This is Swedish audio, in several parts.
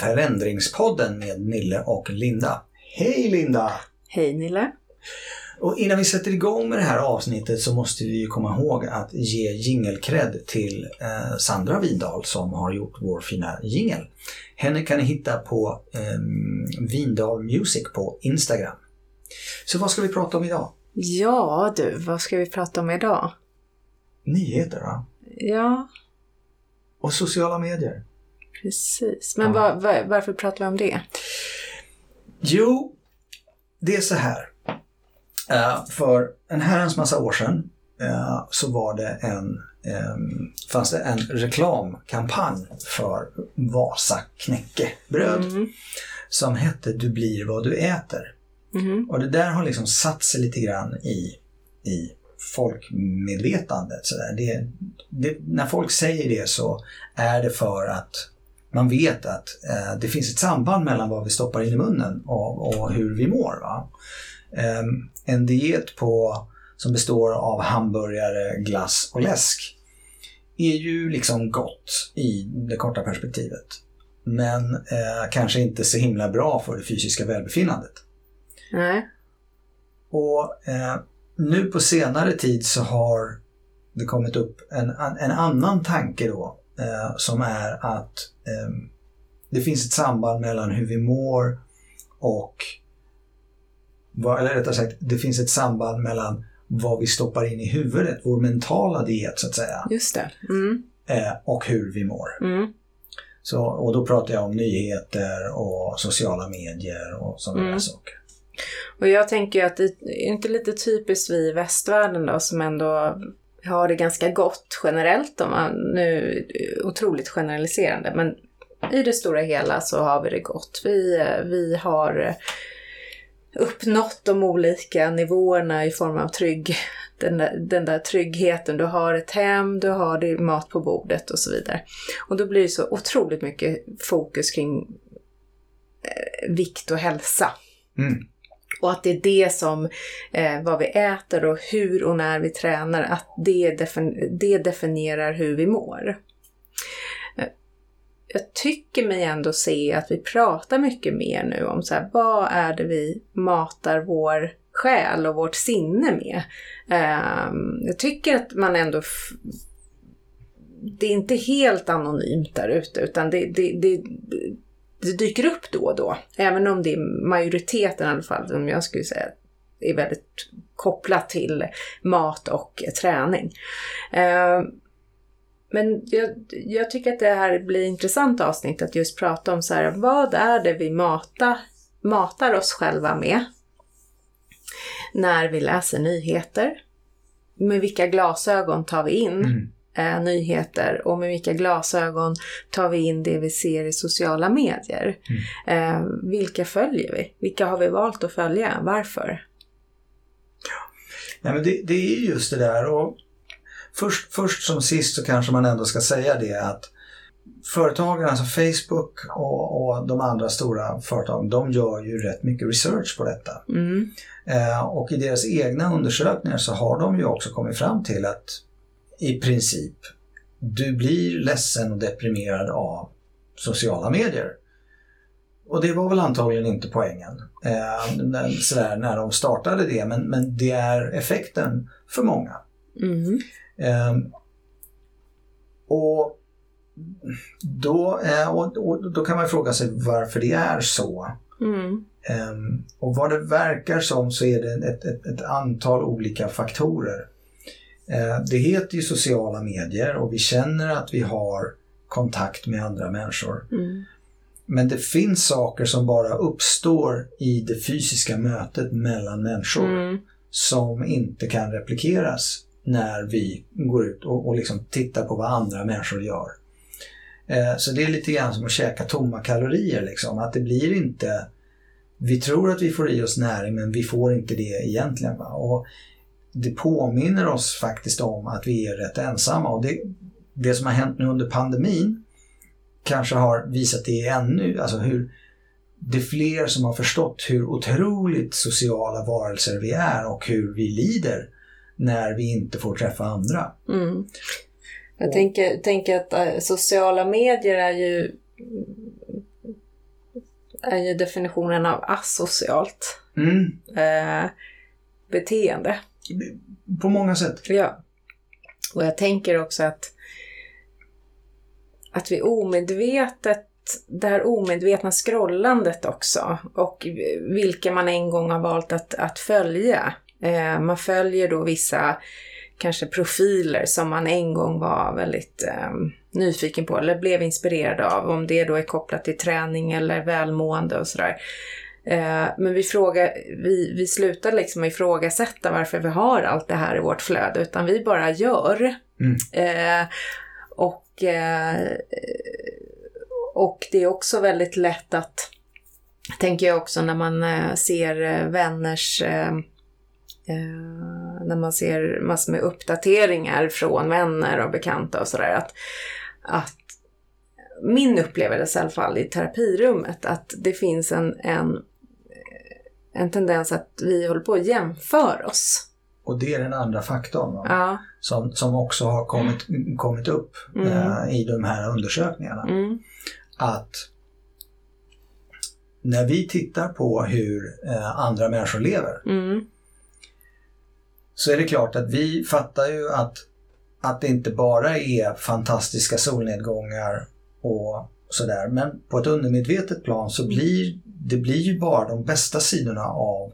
Förändringspodden med Nille och Linda. Hej Linda! Hej Nille! Och innan vi sätter igång med det här avsnittet så måste vi ju komma ihåg att ge jingelcred till eh, Sandra Vidal som har gjort vår fina jingel. Henne kan ni hitta på eh, Vindal Music på Instagram. Så vad ska vi prata om idag? Ja du, vad ska vi prata om idag? Nyheter va? Ja, Och sociala medier. Precis. Men Ja. var, var, varför pratar vi om det? Jo, det är så här. Eh, för en herrans massa år sedan eh, så var det en, ehm, fanns det en reklamkampanj för Vasa knäckebröd Mm. som hette Du blir vad du äter. Mhm. Och det där har liksom satt sig lite grann i, i folkmedvetandet. Så där. Det, det, när folk säger det så är det för att man vet att eh, det finns ett samband mellan vad vi stoppar in i munnen och, och hur vi mår. Ehm, en diet på, som består av hamburgare, glass och läsk är ju liksom gott i det korta perspektivet. Men eh, kanske inte så himla bra för det fysiska välbefinnandet. Nej. Och eh, nu på senare tid så har det kommit upp en, en annan tanke då eh, som är att eh, det finns ett samband mellan hur vi mår och vad, eller rättare sagt, det finns ett samband mellan vad vi stoppar in i huvudet, vår mentala diet så att säga, Just det. Mm. eh, och hur vi mår. Mm. Så, och då pratar jag om nyheter och sociala medier och sådana där Mm. saker. Och jag tänker att det är inte lite typiskt vi i västvärlden då som ändå har det ganska gott generellt. Om man, nu otroligt generaliserande, men i det stora hela så har vi det gott. Vi, vi har uppnått de olika nivåerna i form av trygg, den, där, den där tryggheten. Du har ett hem, du har din mat på bordet och så vidare. Och då blir det så otroligt mycket fokus kring eh, vikt och hälsa. Mm. Och att det är det som, eh, vad vi äter och hur och när vi tränar, att det, defin- det definierar hur vi mår. Eh, jag tycker mig ändå se att vi pratar mycket mer nu om så här, vad är det vi matar vår själ och vårt sinne med. Eh, jag tycker att man ändå det är inte helt anonymt där ute utan det, det, det, det dyker upp då och då. Även om det är majoriteten i alla fall, som jag skulle säga är väldigt kopplat till mat och träning. Eh, men jag, jag tycker att det här blir intressant avsnitt att just prata om så här, vad är det vi matar, matar oss själva med när vi läser nyheter? Med vilka glasögon tar vi in? Mm eh, nyheter och med vilka glasögon tar vi in det vi ser i sociala medier. Eh, vilka följer vi? Vilka har vi valt att följa? Varför? Nej, men det, det är just det där och först, först som sist så kanske man ändå ska säga det att företagen, alltså Facebook och, och de andra stora företagen, de gör ju rätt mycket research på detta. Mm. Eh, och i deras egna undersökningar så har de ju också kommit fram till att i princip du blir ledsen och deprimerad av sociala medier. Och det var väl antagligen inte poängen eh, när, sådär, när de startade det, men, men det är effekten för många. Mm. Ehm, och, då, eh, och, och då kan man fråga sig varför det är så. Mm. Ehm, och vad det verkar som så är det ett, ett, ett antal olika faktorer. Eh, det heter ju sociala medier och vi känner att vi har kontakt med andra människor. Mm. Men det finns saker som bara uppstår i det fysiska mötet mellan människor Mm. som inte kan replikeras när vi går ut och, och liksom tittar på vad andra människor gör. Eh, så det är lite grann som att käka tomma kalorier. Liksom. Att det blir inte... Vi tror att vi får i oss näring men vi får inte det egentligen. Va? Och det påminner oss faktiskt om att vi är rätt ensamma. Och det, det som har hänt nu under pandemin kanske har visat det ännu, alltså hur det är fler som har förstått hur otroligt sociala varelser vi är och hur vi lider när vi inte får träffa andra. Mm. Jag Och- tänker, tänker att eh, sociala medier är ju, är ju definitionen av asocialt Mm, eh, beteende på många sätt. Ja. Och jag tänker också att, att vi omedvetet, det här omedvetna scrollandet också och vilka man en gång har valt att, att följa. Eh, man följer då vissa kanske profiler som man en gång var väldigt eh, nyfiken på eller blev inspirerad av. Om det då är kopplat till träning eller välmående och sådär. Eh, men vi, frågar, vi, vi slutar liksom ifrågasätta varför vi har allt det här i vårt flöde, utan vi bara gör. Mm. Eh, och, eh, och det är också väldigt lätt att, tänker jag också när man ser vänners när man ser massor med uppdateringar från vänner och bekanta och sådär. Att, att min upplevelse i alla fall i terapirummet att det finns en, en, en tendens att vi håller på att jämföra oss. Och det är den andra faktorn? Ja. som, som också har kommit, kommit upp Mm. eh, i de här undersökningarna. Mm. Att när vi tittar på hur eh, andra människor lever Mm. så är det klart att vi fattar ju att, att det inte bara är fantastiska solnedgångar och sådär. Men på ett undermedvetet plan så blir det blir ju bara de bästa sidorna av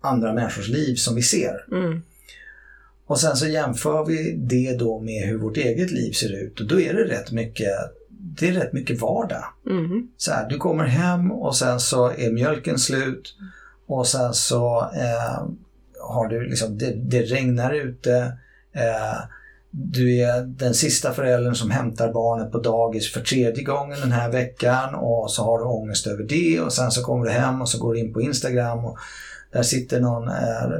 andra människors liv som vi ser. Mm. Och sen så jämför vi det då med hur vårt eget liv ser ut och då är det rätt mycket, det är rätt mycket vardag. Mm. Så här, du kommer hem och sen så är mjölken slut och sen så eh, har du liksom, det, det regnar ute. Eh, du är den sista föräldern som hämtar barnet på dagis för tredje gången den här veckan och så har du ångest över det och sen så kommer du hem och så går du in på Instagram och där sitter någon, eh,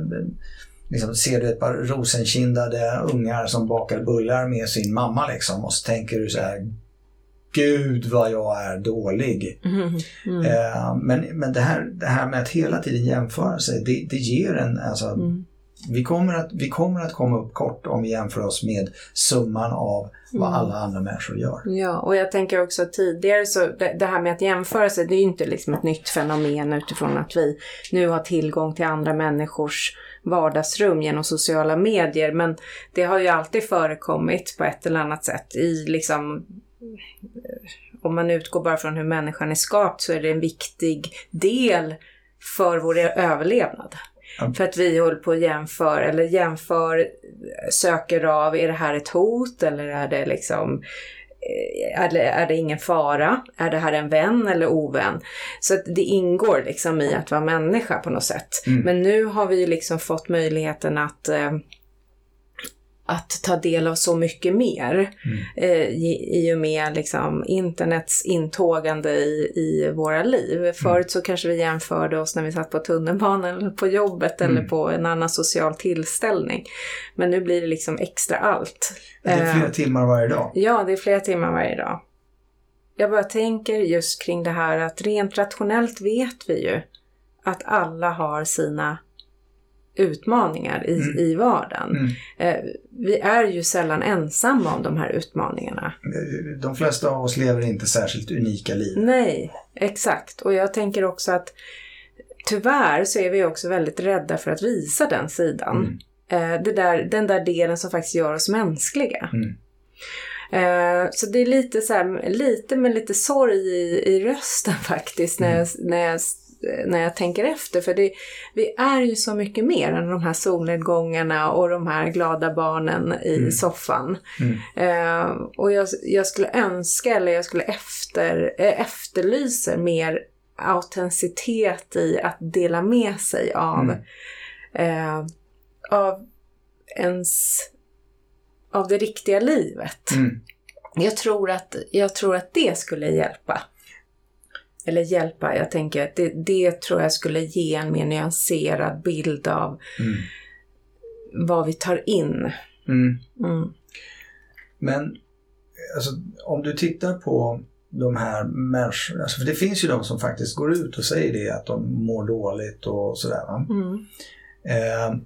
liksom, ser du ett par rosenkindade ungar som bakar bullar med sin mamma liksom och så tänker du så här Gud vad jag är dålig. Mm. Mm. Eh, men men det, här, det här med att hela tiden jämföra sig, det, det ger en... Alltså, Mm. Vi, kommer att, vi kommer att komma upp kort om vi jämför oss med summan av vad Mm. alla andra människor gör. Ja, och jag tänker också tidigare så det, det här med att jämföra sig, det är ju inte liksom ett nytt fenomen utifrån att vi nu har tillgång till andra människors vardagsrum genom sociala medier. Men det har ju alltid förekommit på ett eller annat sätt i liksom om man utgår bara från hur människan är skapt så är det en viktig del för vår överlevnad. Ja. För att vi håller på att jämför, eller jämför, söker av, är det här ett hot eller är det liksom eh, är det, är det ingen fara? Är det här en vän eller ovän? Så att det ingår liksom i att vara människa på något sätt. Mm. Men nu har vi liksom fått möjligheten att eh, att ta del av så mycket mer Mm. eh, i, i och med liksom, internets intågande i, i våra liv. Förut så kanske vi jämförde oss när vi satt på tunnelbanan eller på jobbet eller Mm. på en annan social tillställning. Men nu blir det liksom extra allt. Det är Eh, flera timmar varje dag. Ja, det är flera timmar varje dag. Jag bara tänker just kring det här att rent rationellt vet vi ju att alla har sina utmaningar i, Mm. i vardagen. Mm. Eh, vi är ju sällan ensamma om de här utmaningarna. De flesta av oss lever inte särskilt unika liv. Nej, exakt. Och jag tänker också att tyvärr så är vi också väldigt rädda för att visa den sidan. Mm. Eh, det där, den där delen som faktiskt gör oss mänskliga. Mm. Eh, så det är lite så här, lite med lite sorg i, i rösten faktiskt när jag, när jag, när jag tänker efter. För det, vi är ju så mycket mer än de här solnedgångarna och de här glada barnen i Mm. soffan. Mm. Eh, och jag, jag skulle önska, eller jag skulle efter, eh, efterlyser mer autenticitet i att dela med sig av, Mm. eh, av ens av det riktiga livet. Mm. Jag, tror att, jag tror att det skulle hjälpa. Eller hjälpa, jag tänker att det, det tror jag skulle ge en mer nyanserad bild av Mm. vad vi tar in. Mm. Mm. Men alltså, om du tittar på de här människorna, alltså, för det finns ju de som faktiskt går ut och säger det att de mår dåligt och sådär. Mm. Eh,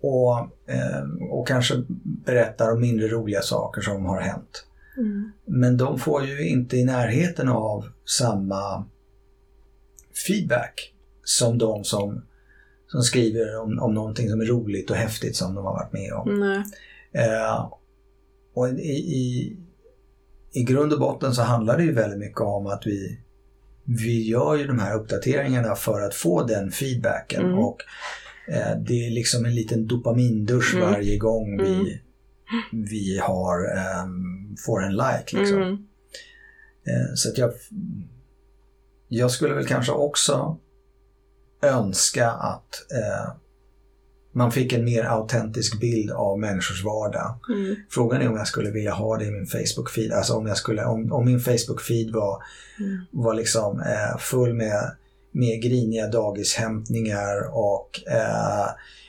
och, eh, och kanske berättar om mindre roliga saker som har hänt. Mm. Men de får ju inte i närheten av samma feedback som de som, som skriver om, om någonting som är roligt och häftigt som de har varit med om. Nej. Eh, och i, i, I grund och botten så handlar det ju väldigt mycket om att vi, vi gör ju de här uppdateringarna för att få den feedbacken. Mm. Och eh, Det är liksom en liten dopamindusch Mm. varje gång vi, Mm. Vi har, ehm, får en like. Liksom. Mm. Eh, Så att jag, jag skulle väl kanske också önska att eh, man fick en mer autentisk bild av människors vardag. Mm. Frågan är om jag skulle vilja ha det i min Facebook-feed. Alltså om, jag skulle, om, om min Facebook-feed var, Mm. var liksom eh, full med, med griniga dagishämtningar och eh,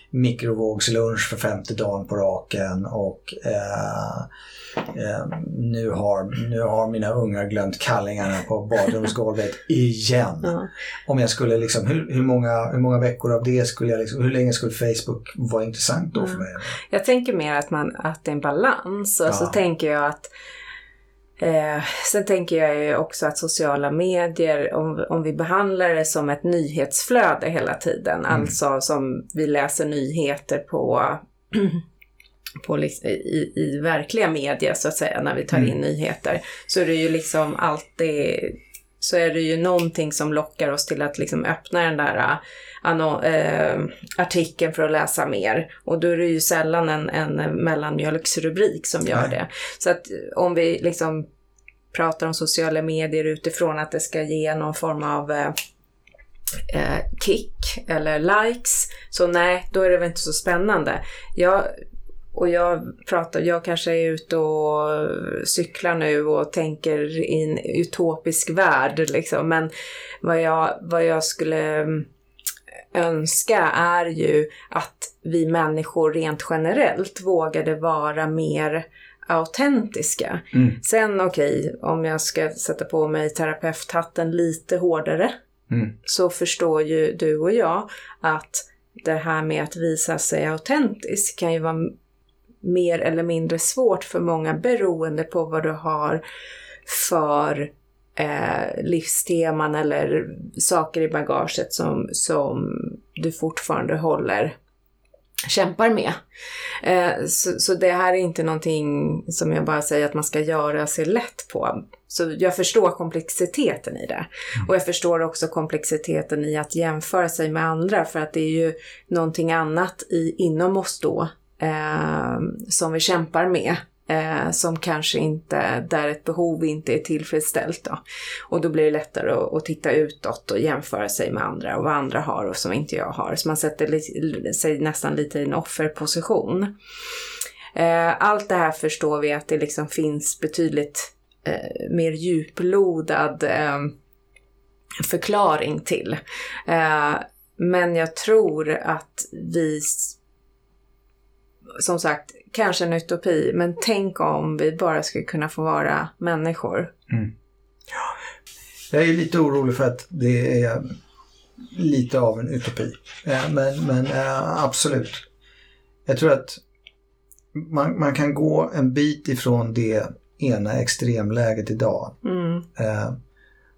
mikrovågslunch för femte dagen på raken och eh, eh, nu, har, nu har mina ungar glömt kallingarna på badrumsgolvet igen. Om jag skulle liksom, hur, hur, många, hur många veckor av det skulle jag liksom, hur länge skulle Facebook vara intressant då för Mm. mig? Jag tänker mer att, man, att det är en balans. Och Ja. så tänker jag att Eh, sen tänker jag ju också att sociala medier, om, om vi behandlar det som ett nyhetsflöde hela tiden, Mm. alltså som vi läser nyheter på, på i, i verkliga medier så att säga, när vi tar Mm. in nyheter, så är det ju liksom alltid, så är det ju någonting som lockar oss till att liksom öppna den där äh, eh, artikeln för att läsa mer. Och då är det ju sällan en, en mellanmjölksrubrik som gör Nej. det. Så att eh, om vi liksom pratar om sociala medier utifrån att det ska ge någon form av eh, kick eller likes, så nej, då är det väl inte så spännande. Jag, och jag pratar, jag kanske är ute och cyklar nu och tänker i en utopisk värld liksom, men vad jag, vad jag skulle mm, önska är ju att vi människor rent generellt vågade vara mer autentiska. Mm. Sen okej, om jag ska sätta på mig terapeuthatten lite hårdare Mm. så förstår ju du och jag att det här med att visa sig autentisk kan ju vara mer eller mindre svårt för många beroende på vad du har för eh, livsteman eller saker i bagaget som, som du fortfarande håller kämpar med. Eh, så, så det här är inte någonting som jag bara säger att man ska göra sig lätt på. Så jag förstår komplexiteten i det. Och jag förstår också komplexiteten i att jämföra sig med andra för att det är ju någonting annat i, inom oss då eh, som vi kämpar med. Eh, som kanske inte, där ett behov inte är tillfredsställt då. Och då blir det lättare att, att titta utåt och jämföra sig med andra och vad andra har och som inte jag har. Så man sätter sig nästan lite i en offerposition. Eh, allt det här förstår vi att det liksom finns betydligt eh, mer djuplodad eh, förklaring till. Eh, men jag tror att vi, som sagt, kanske en utopi, men tänk om vi bara skulle kunna få vara människor. Jag är lite orolig för att det är lite av en utopi. Eh, Men, men eh, absolut. Jag tror att man, man kan gå en bit ifrån det ena extremläget idag Mm, eh,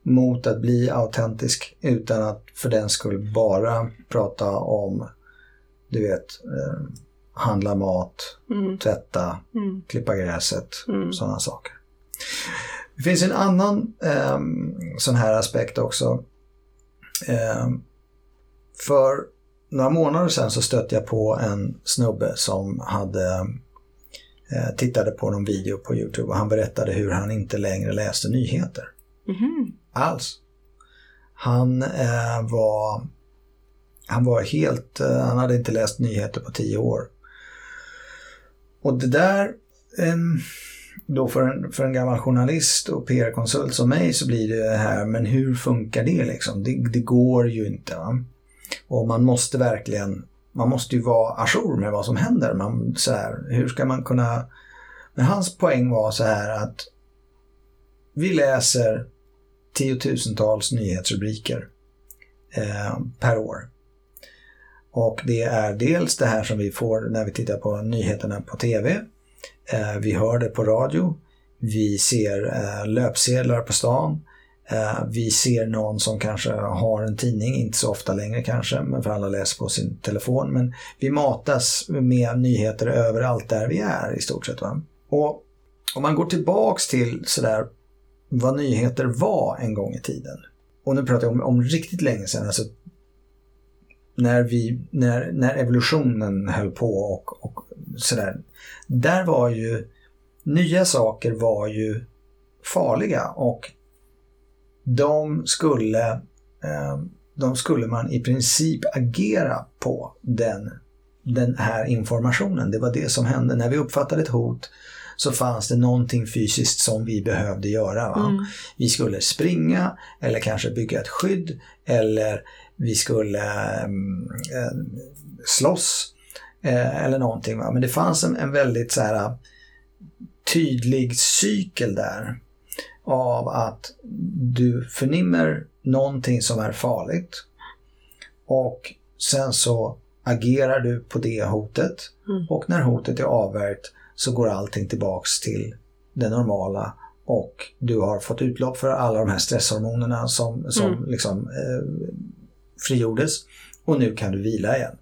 mot att bli autentisk utan att för den skull bara prata om, du vet, handla mat, mm, tvätta, mm, klippa gräset, Mm. sådana saker. Det finns en annan eh, sån här aspekt också. Eh, för några månader sedan så stötte jag på en snubbe som hade eh, tittade på någon video på Youtube och han berättade hur han inte längre läste nyheter mhm, alls. Han eh, var han var helt, eh, han hade inte läst nyheter på tio år. Och det där, ehm, då för en, för en gammal journalist och PR-konsult som mig så blir det här, men hur funkar det liksom? Det, det går ju inte. Va? Och man måste verkligen, man måste ju vara ajour med vad som händer. Man, så här, hur ska man kunna... Men hans poäng var så här att vi läser tiotusentals nyhetsrubriker eh, per år. Och det är dels det här som vi får när vi tittar på nyheterna på TV. Eh, vi hör det på radio. Vi ser eh, löpsedlar på stan. Eh, vi ser någon som kanske har en tidning, inte så ofta längre kanske, men för alla läser på sin telefon. Men vi matas med nyheter överallt där vi är i stort sett. Va? Och om man går tillbaks till sådär vad nyheter var en gång i tiden. Och nu pratar jag om, om riktigt länge sedan, alltså när, vi, när, när evolutionen höll på och, och sådär. Där var ju nya saker var ju farliga och de skulle, eh, de skulle man i princip agera på den, den här informationen. Det var det som hände. När vi uppfattade ett hot så fanns det någonting fysiskt som vi behövde göra. Mm. Vi skulle springa eller kanske bygga ett skydd eller vi skulle ehm, eh, slåss eh, eller någonting. Va? Men det fanns en, en väldigt så här tydlig cykel där av att du förnimmer någonting som är farligt och sen så agerar du på det hotet mm. och när hotet är avvärjt så går allting tillbaks till det normala och du har fått utlopp för alla de här stresshormonerna som, som mm. liksom eh, frigjordes och nu kan du vila igen.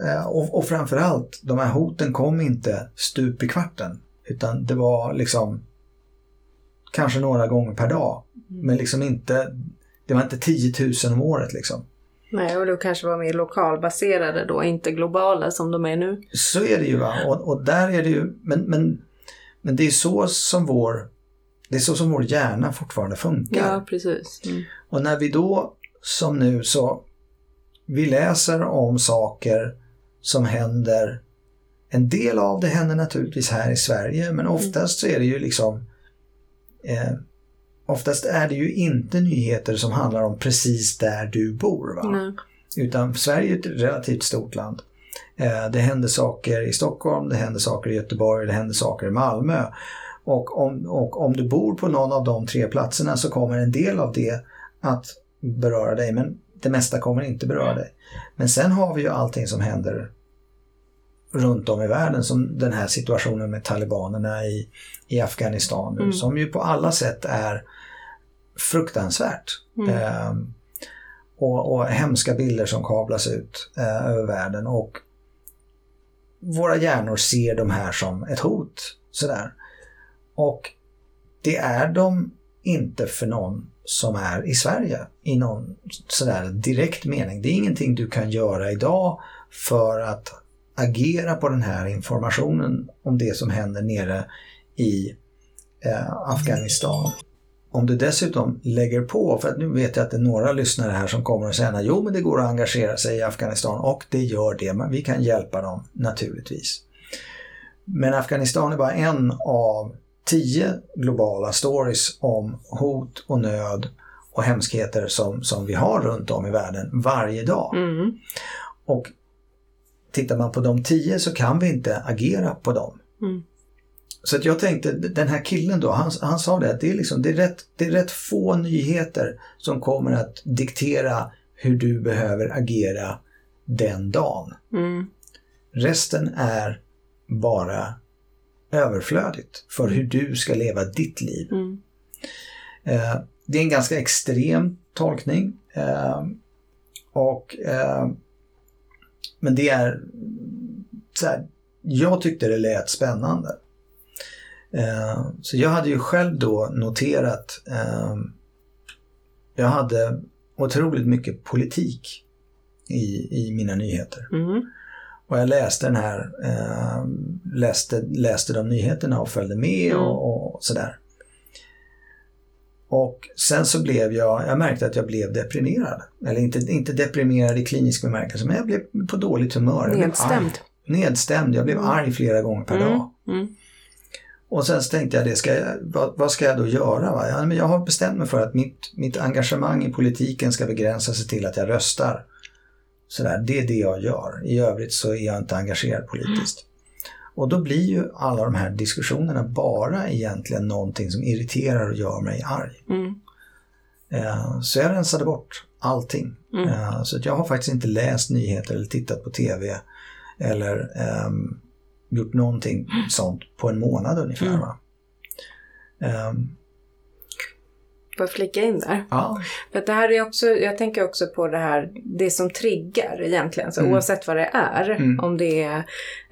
Eh, och, och framförallt, de här hoten kom inte stup i kvarten utan det var liksom kanske några gånger per dag. Mm. Men liksom inte, det var inte 10 000 om året liksom. Nej, och de kanske var mer lokalbaserade då, inte globala som de är nu. Så är det ju va, och, och där är det ju, men, men, men det är så som vår det är så som vår hjärna fortfarande funkar. Ja, precis. Mm. Och när vi då, som nu, så vi läser om saker som händer. En del av det händer naturligtvis här i Sverige, men mm. oftast så är det ju liksom eh, Oftast är det ju inte nyheter som handlar om precis där du bor. Va? Utan Sverige är ett relativt stort land. Eh, det händer saker i Stockholm, det händer saker i Göteborg, det händer saker i Malmö. Och om, och om du bor på någon av de tre platserna så kommer en del av det att beröra dig men det mesta kommer inte beröra dig. Men sen har vi ju allting som händer runt om i världen som den här situationen med talibanerna i, i Afghanistan nu mm. som ju på alla sätt är fruktansvärt. Mm. Eh, och, och hemska bilder som kablas ut eh, över världen och våra hjärnor ser de här som ett hot. Sådär. Och det är de inte för någon som är i Sverige i någon sådär direkt mening. Det är ingenting du kan göra idag för att agera på den här informationen om det som händer nere i eh, Afghanistan. Om du dessutom lägger på, för att nu vet jag att det är några lyssnare här som kommer att säger jo men det går att engagera sig i Afghanistan och det gör det, men vi kan hjälpa dem naturligtvis. Men Afghanistan är bara en av tio globala stories om hot och nöd och hemskheter som, som vi har runt om i världen varje dag. Mm. Och tittar man på de tio så kan vi inte agera på dem. Mm. Så att jag tänkte, den här killen då, han, han sa det att det är, liksom, det, är rätt, det är rätt få nyheter som kommer att diktera hur du behöver agera den dagen. Mm. Resten är bara överflödigt för hur du ska leva ditt liv. Mm. Eh, det är en ganska extrem tolkning. Eh, och, eh, men det är så här, jag tyckte det lät spännande. Eh, så jag hade ju själv då noterat, eh, jag hade otroligt mycket politik i, i mina nyheter. Mm. Och jag läste den här, eh, läste, läste de nyheterna och följde med mm. och, och, sådär. Och sen så blev jag, jag märkte att jag blev deprimerad. Eller inte, inte deprimerad i klinisk bemärkelse, men jag blev på dåligt humör. Nedstämd. Nedstämd, jag blev mm. arg flera gånger per mm. dag. Mm. Och sen så tänkte jag, det ska jag vad, vad, ska jag då göra? Va? Ja, men jag har bestämt mig för att mitt, mitt engagemang i politiken ska begränsa sig till att jag röstar. Sådär, det är det jag gör. I övrigt så är jag inte engagerad politiskt. Mm. Och då blir ju alla de här diskussionerna bara egentligen någonting som irriterar och gör mig arg. Mm. Eh, så jag rensade bort allting. Mm. Eh, så att jag har faktiskt inte läst nyheter eller tittat på TV eller ehm, gjort någonting sånt på en månad ungefär. Mm. Va? Får jag flika in där? ja, För det här är också, jag tänker också på det här, det som triggar egentligen. Så Mm. oavsett vad det är, Mm. om det är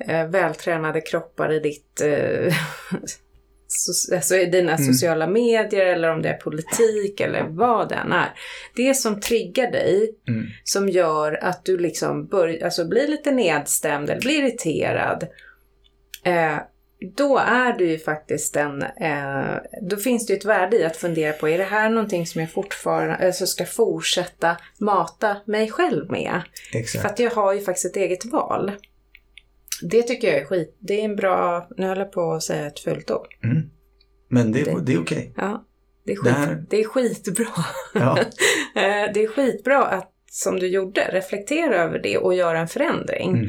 eh, vältränade kroppar i ditt eh, so, alltså i dina Mm. sociala medier eller om det är politik eller vad det än är. Det som triggar dig, mm, som gör att du liksom bör, alltså blir lite nedstämd eller blir irriterad. Eh, då är du ju faktiskt en, eh, då finns det ju ett värde i att fundera på, är det här någonting som jag fortfarande, alltså ska fortsätta mata mig själv med? För exakt. att jag har ju faktiskt ett eget val. Det tycker jag är skit, det är en bra, nu håller jag på att säga ett fult ord. Mm. Men det, Det- det är okej. Ja, det är, skit, Det här- det är skitbra. Ja. Eh, det är skitbra att, som du gjorde, reflektera över det och göra en förändring. Mm.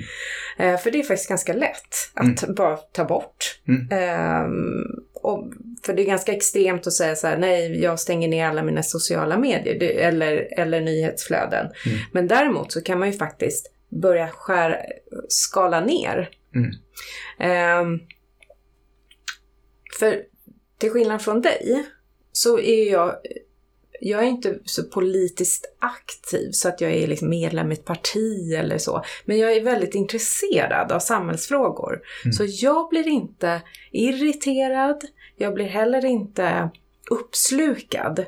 Eh, för det är faktiskt ganska lätt att bara ta bort. Mm. Ehm, och, för det är ganska extremt att säga så här, nej, jag stänger ner alla mina sociala medier det, eller, eller nyhetsflöden. Mm. Men däremot så kan man ju faktiskt börja skära, skala ner. Mm. Ehm, för till skillnad från dig så är jag, jag är inte så politiskt aktiv så att jag är liksom medlem i ett parti eller så. Men jag är väldigt intresserad av samhällsfrågor. Mm. Så jag blir inte irriterad, jag blir heller inte uppslukad.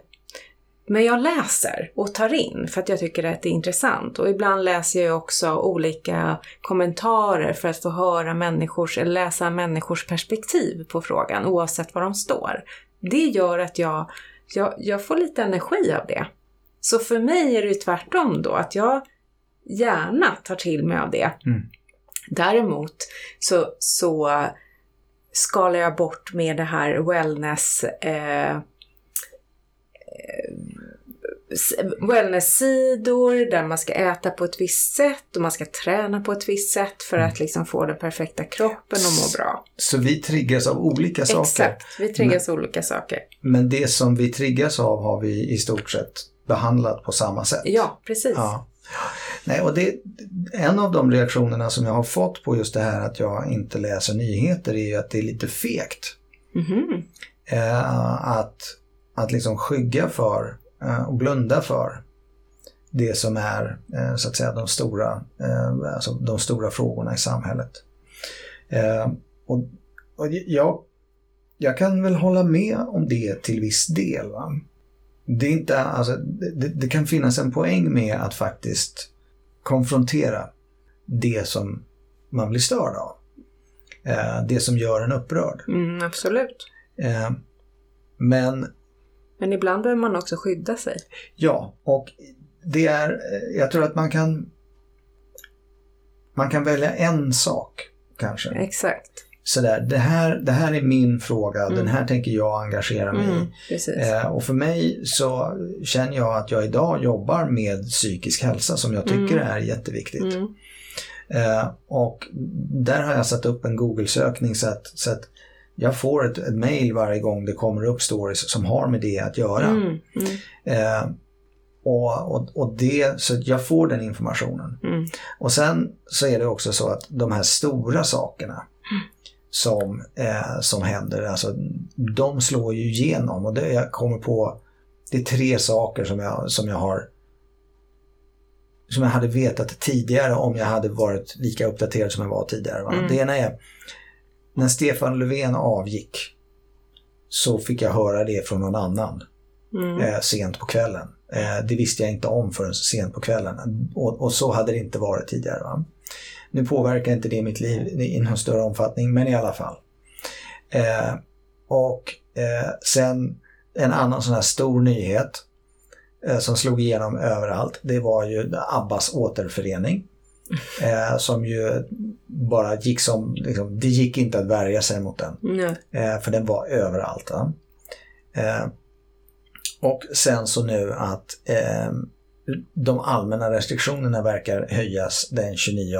Men jag läser och tar in för att jag tycker att det är intressant. Och ibland läser jag också olika kommentarer för att få höra människors, eller läsa människors perspektiv på frågan oavsett var de står. Det gör att jag, jag, jag får lite energi av det. Så för mig är det ju tvärtom då, att jag gärna tar till mig av det. Mm. Däremot så, så skalar jag bort med det här wellness eh, wellness-sidor där man ska äta på ett visst sätt och man ska träna på ett visst sätt för att liksom få den perfekta kroppen och må bra. Så vi triggas av olika saker. Exakt, vi triggas av olika saker. Men det som vi triggas av har vi i stort sett behandlat på samma sätt. Ja, precis. Ja. Nej, och det, en av de reaktionerna som jag har fått på just det här att jag inte läser nyheter är ju att det är lite fegt. Mhm. Eh, att, att liksom skygga för och blunda för det som är eh, så att säga de stora, eh, alltså de stora frågorna i samhället. Eh, och, och jag, jag kan väl hålla med om det till viss del. Va? Det, är inte, alltså, det, det kan finnas en poäng med att faktiskt konfrontera det som man blir störd av. Eh, det som gör en upprörd. Mm, absolut. Eh, men Men ibland behöver man också skydda sig. ja, och det är, eh, jag tror att man kan man kan välja en sak kanske. Exakt. Sådär, det här, det här är min fråga, Mm. den här tänker jag engagera mig Mm, i. Eh, och för mig så känner jag att jag idag jobbar med psykisk hälsa som jag tycker Mm. är jätteviktigt. Mm. Eh, och där har jag satt upp en Google-sökning så att, så att jag får ett, ett mail varje gång det kommer upp stories som har med det att göra. Mm. Mm. Eh, och, och, och det, så att jag får den informationen. Mm. Och sen så är det också så att de här stora sakerna som, eh, som händer, alltså de slår ju igenom och det jag kommer på, det är tre saker som jag, som jag har som jag hade vetat tidigare om jag hade varit lika uppdaterad som jag var tidigare. Va? Mm. Det ena är, när Stefan Löfven avgick så fick jag höra det från någon annan Mm. eh, sent på kvällen. Eh, det visste jag inte om förrän sent på kvällen. Och, och så hade det inte varit tidigare. Va? Nu påverkar inte det mitt liv i någon större omfattning, men i alla fall. Eh, och eh, sen en annan sån här stor nyhet eh, som slog igenom överallt, det var ju Abbas återförening. Eh, som ju bara gick som, liksom, det gick inte att värja sig mot den. Eh, för den var överallt. Va? Eh, och sen så nu att eh, de allmänna restriktionerna verkar höjas den 29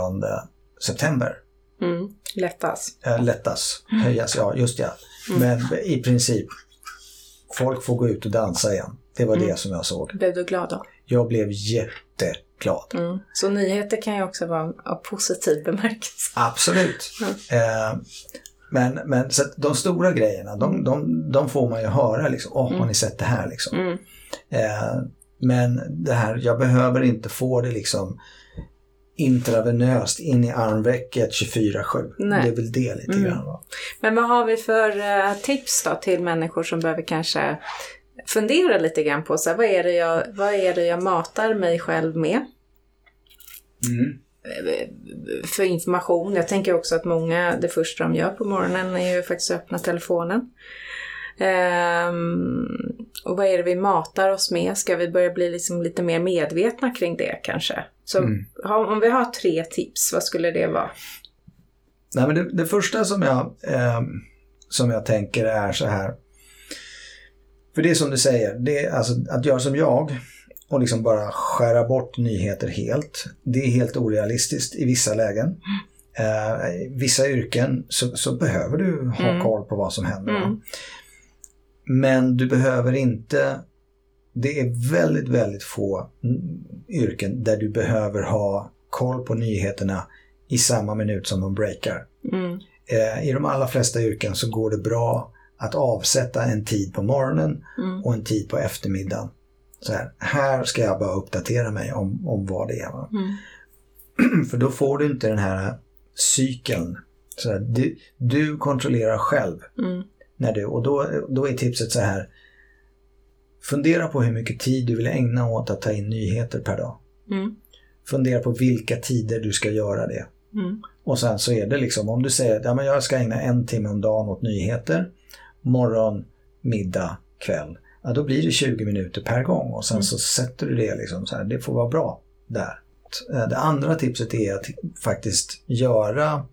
september. Mm. Lättas. Eh, lättas, höjas, ja just ja. Men i princip, folk får gå ut och dansa igen. Det var det som jag såg. Blev du glad då? Jag blev jätteglad. Mm. Så nyheter kan ju också vara av positiv bemärkelse. Absolut. Eh, men men så de stora grejerna, de, de, de får man ju höra. Liksom. Åh, har ni sett det här? Liksom. Mm. Eh, men det här, jag behöver inte få det liksom intravenöst in i armvecket 24-7. Nej. Det är väl det lite Mm. grann. Va? Men vad har vi för eh, tips då till människor som behöver kanske fundera lite grann på så här, vad, är det jag, vad är det jag matar mig själv med Mm. för information? Jag tänker också att många, det första de gör på morgonen är ju faktiskt att öppna telefonen. Ehm, och vad är det vi matar oss med? Ska vi börja bli liksom lite mer medvetna kring det kanske? Så Mm. om vi har tre tips, vad skulle det vara? Nej, men det, det första som jag, eh, som jag tänker är så här. För det är som du säger, det är alltså att göra som jag och liksom bara skära bort nyheter helt. Det är helt orealistiskt i vissa lägen. Eh, vissa yrken så, så behöver du ha Mm. koll på vad som händer. Mm. Men du behöver inte... Det är väldigt, väldigt få yrken där du behöver ha koll på nyheterna i samma minut som de breakar. Mm. Eh, I de allra flesta yrken så går det bra att avsätta en tid på morgonen Mm. och en tid på eftermiddagen. Så här, här ska jag bara uppdatera mig om, om vad det är. Va? Mm. För då får du inte den här cykeln. Så här, du, du kontrollerar själv. Mm. När du, och då, då är tipset så här. Fundera på hur mycket tid du vill ägna åt att ta in nyheter per dag. Mm. Fundera på vilka tider du ska göra det. Mm. Och sen så är det liksom om du säger att ja, men jag ska ägna en timme om dagen åt nyheter. Morgon, middag, kväll. Ja, då blir det 20 minuter per gång och sen Mm. så sätter du det liksom så här. Det får vara bra där. Eh, Det andra tipset är att faktiskt göra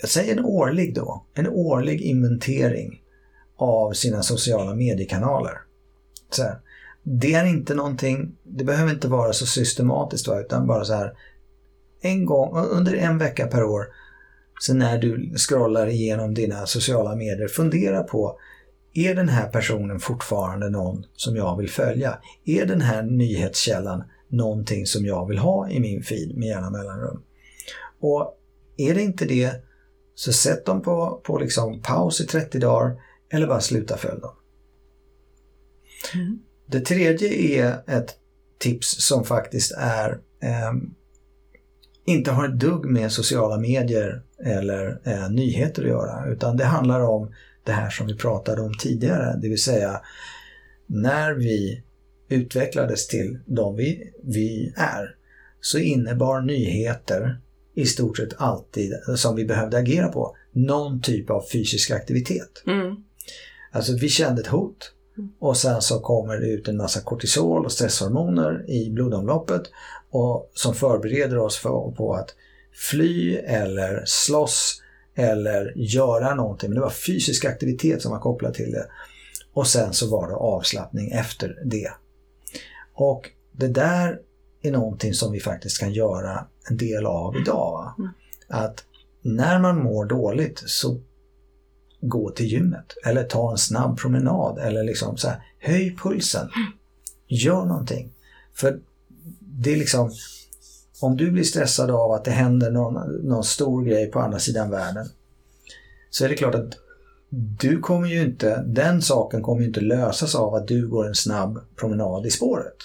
jag säger en årlig då, en årlig inventering av sina sociala mediekanaler. Så här, det är inte någonting, det behöver inte vara så systematiskt va, utan bara så här en gång, under en vecka per år, så när du scrollar igenom dina sociala medier, fundera på är den här personen fortfarande någon som jag vill följa? Är den här nyhetskällan någonting som jag vill ha i min feed med jämna mellanrum? Och är det inte det, så sätt dem på, på liksom paus i 30 dagar eller bara sluta följa dem. Mm. Det tredje är ett tips som faktiskt är ehm, inte har ett dugg med sociala medier eller eh, nyheter att göra utan det handlar om det här som vi pratade om tidigare, det vill säga när vi utvecklades till de vi, vi är så innebar nyheter i stort sett alltid, som vi behövde agera på, någon typ av fysisk aktivitet. Mm. Alltså vi kände ett hot och sen så kommer det ut en massa kortisol och stresshormoner i blodomloppet och som förbereder oss för, på att fly eller slåss eller göra någonting. Men det var fysisk aktivitet som var kopplad till det. Och sen så var det avslappning efter det. Och det där är någonting som vi faktiskt kan göra en del av idag. Va? Mm. Att när man mår dåligt så gå till gymmet eller ta en snabb promenad eller liksom så här, höj pulsen. Gör någonting. För det är liksom, om du blir stressad av att det händer någon, någon stor grej på andra sidan världen så är det klart att du kommer ju inte, den saken kommer ju inte lösas av att du går en snabb promenad i spåret.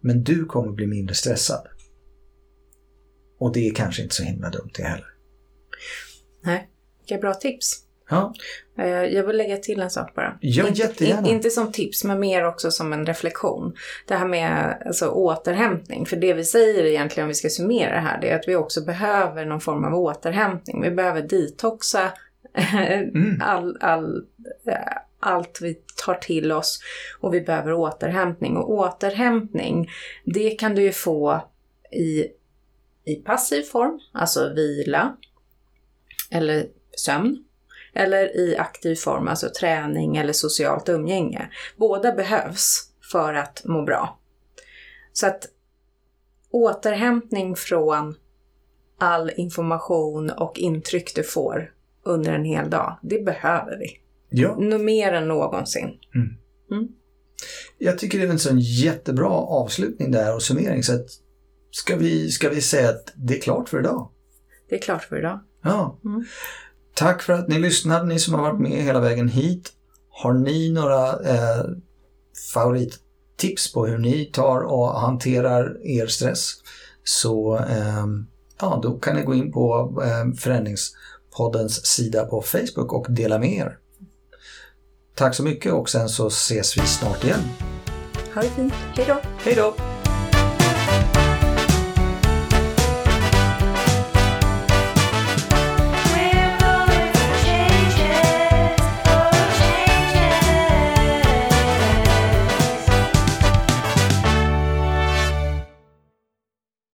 Men du kommer bli mindre stressad. Och det är kanske inte så himla dumt det heller. Nej, vilka bra tips. Ja, Eh, Jag vill lägga till en sak bara. Ja, inte, jättegärna. in- inte som tips, men mer också som en reflektion. Det här med alltså, återhämtning. För det vi säger egentligen, om vi ska summera det här, det är att vi också behöver någon form av återhämtning. Vi behöver detoxa Mm. all, all, eh, allt vi tar till oss och vi behöver återhämtning. Och återhämtning, det kan du ju få i, i passiv form, alltså vila eller sömn. Eller i aktiv form, alltså träning eller socialt umgänge. Båda behövs för att må bra. Så att återhämtning från all information och intryck du får under en hel dag, det behöver vi. ja. Mer än någonsin. Mm. Mm. Jag tycker det är en sån jättebra avslutning där och summering. Så att ska, vi, ska vi säga att det är klart för idag? Det är klart för idag. Ja. Mm. Tack för att ni lyssnade, ni som har varit med hela vägen hit. Har ni några eh, favorittips på hur ni tar och hanterar er stress så eh, ja, då kan ni gå in på eh, Förändringspoddens sida på Facebook och dela med er. Tack så mycket och sen så ses vi snart igen. Ha det fint. Hej då! Hej då!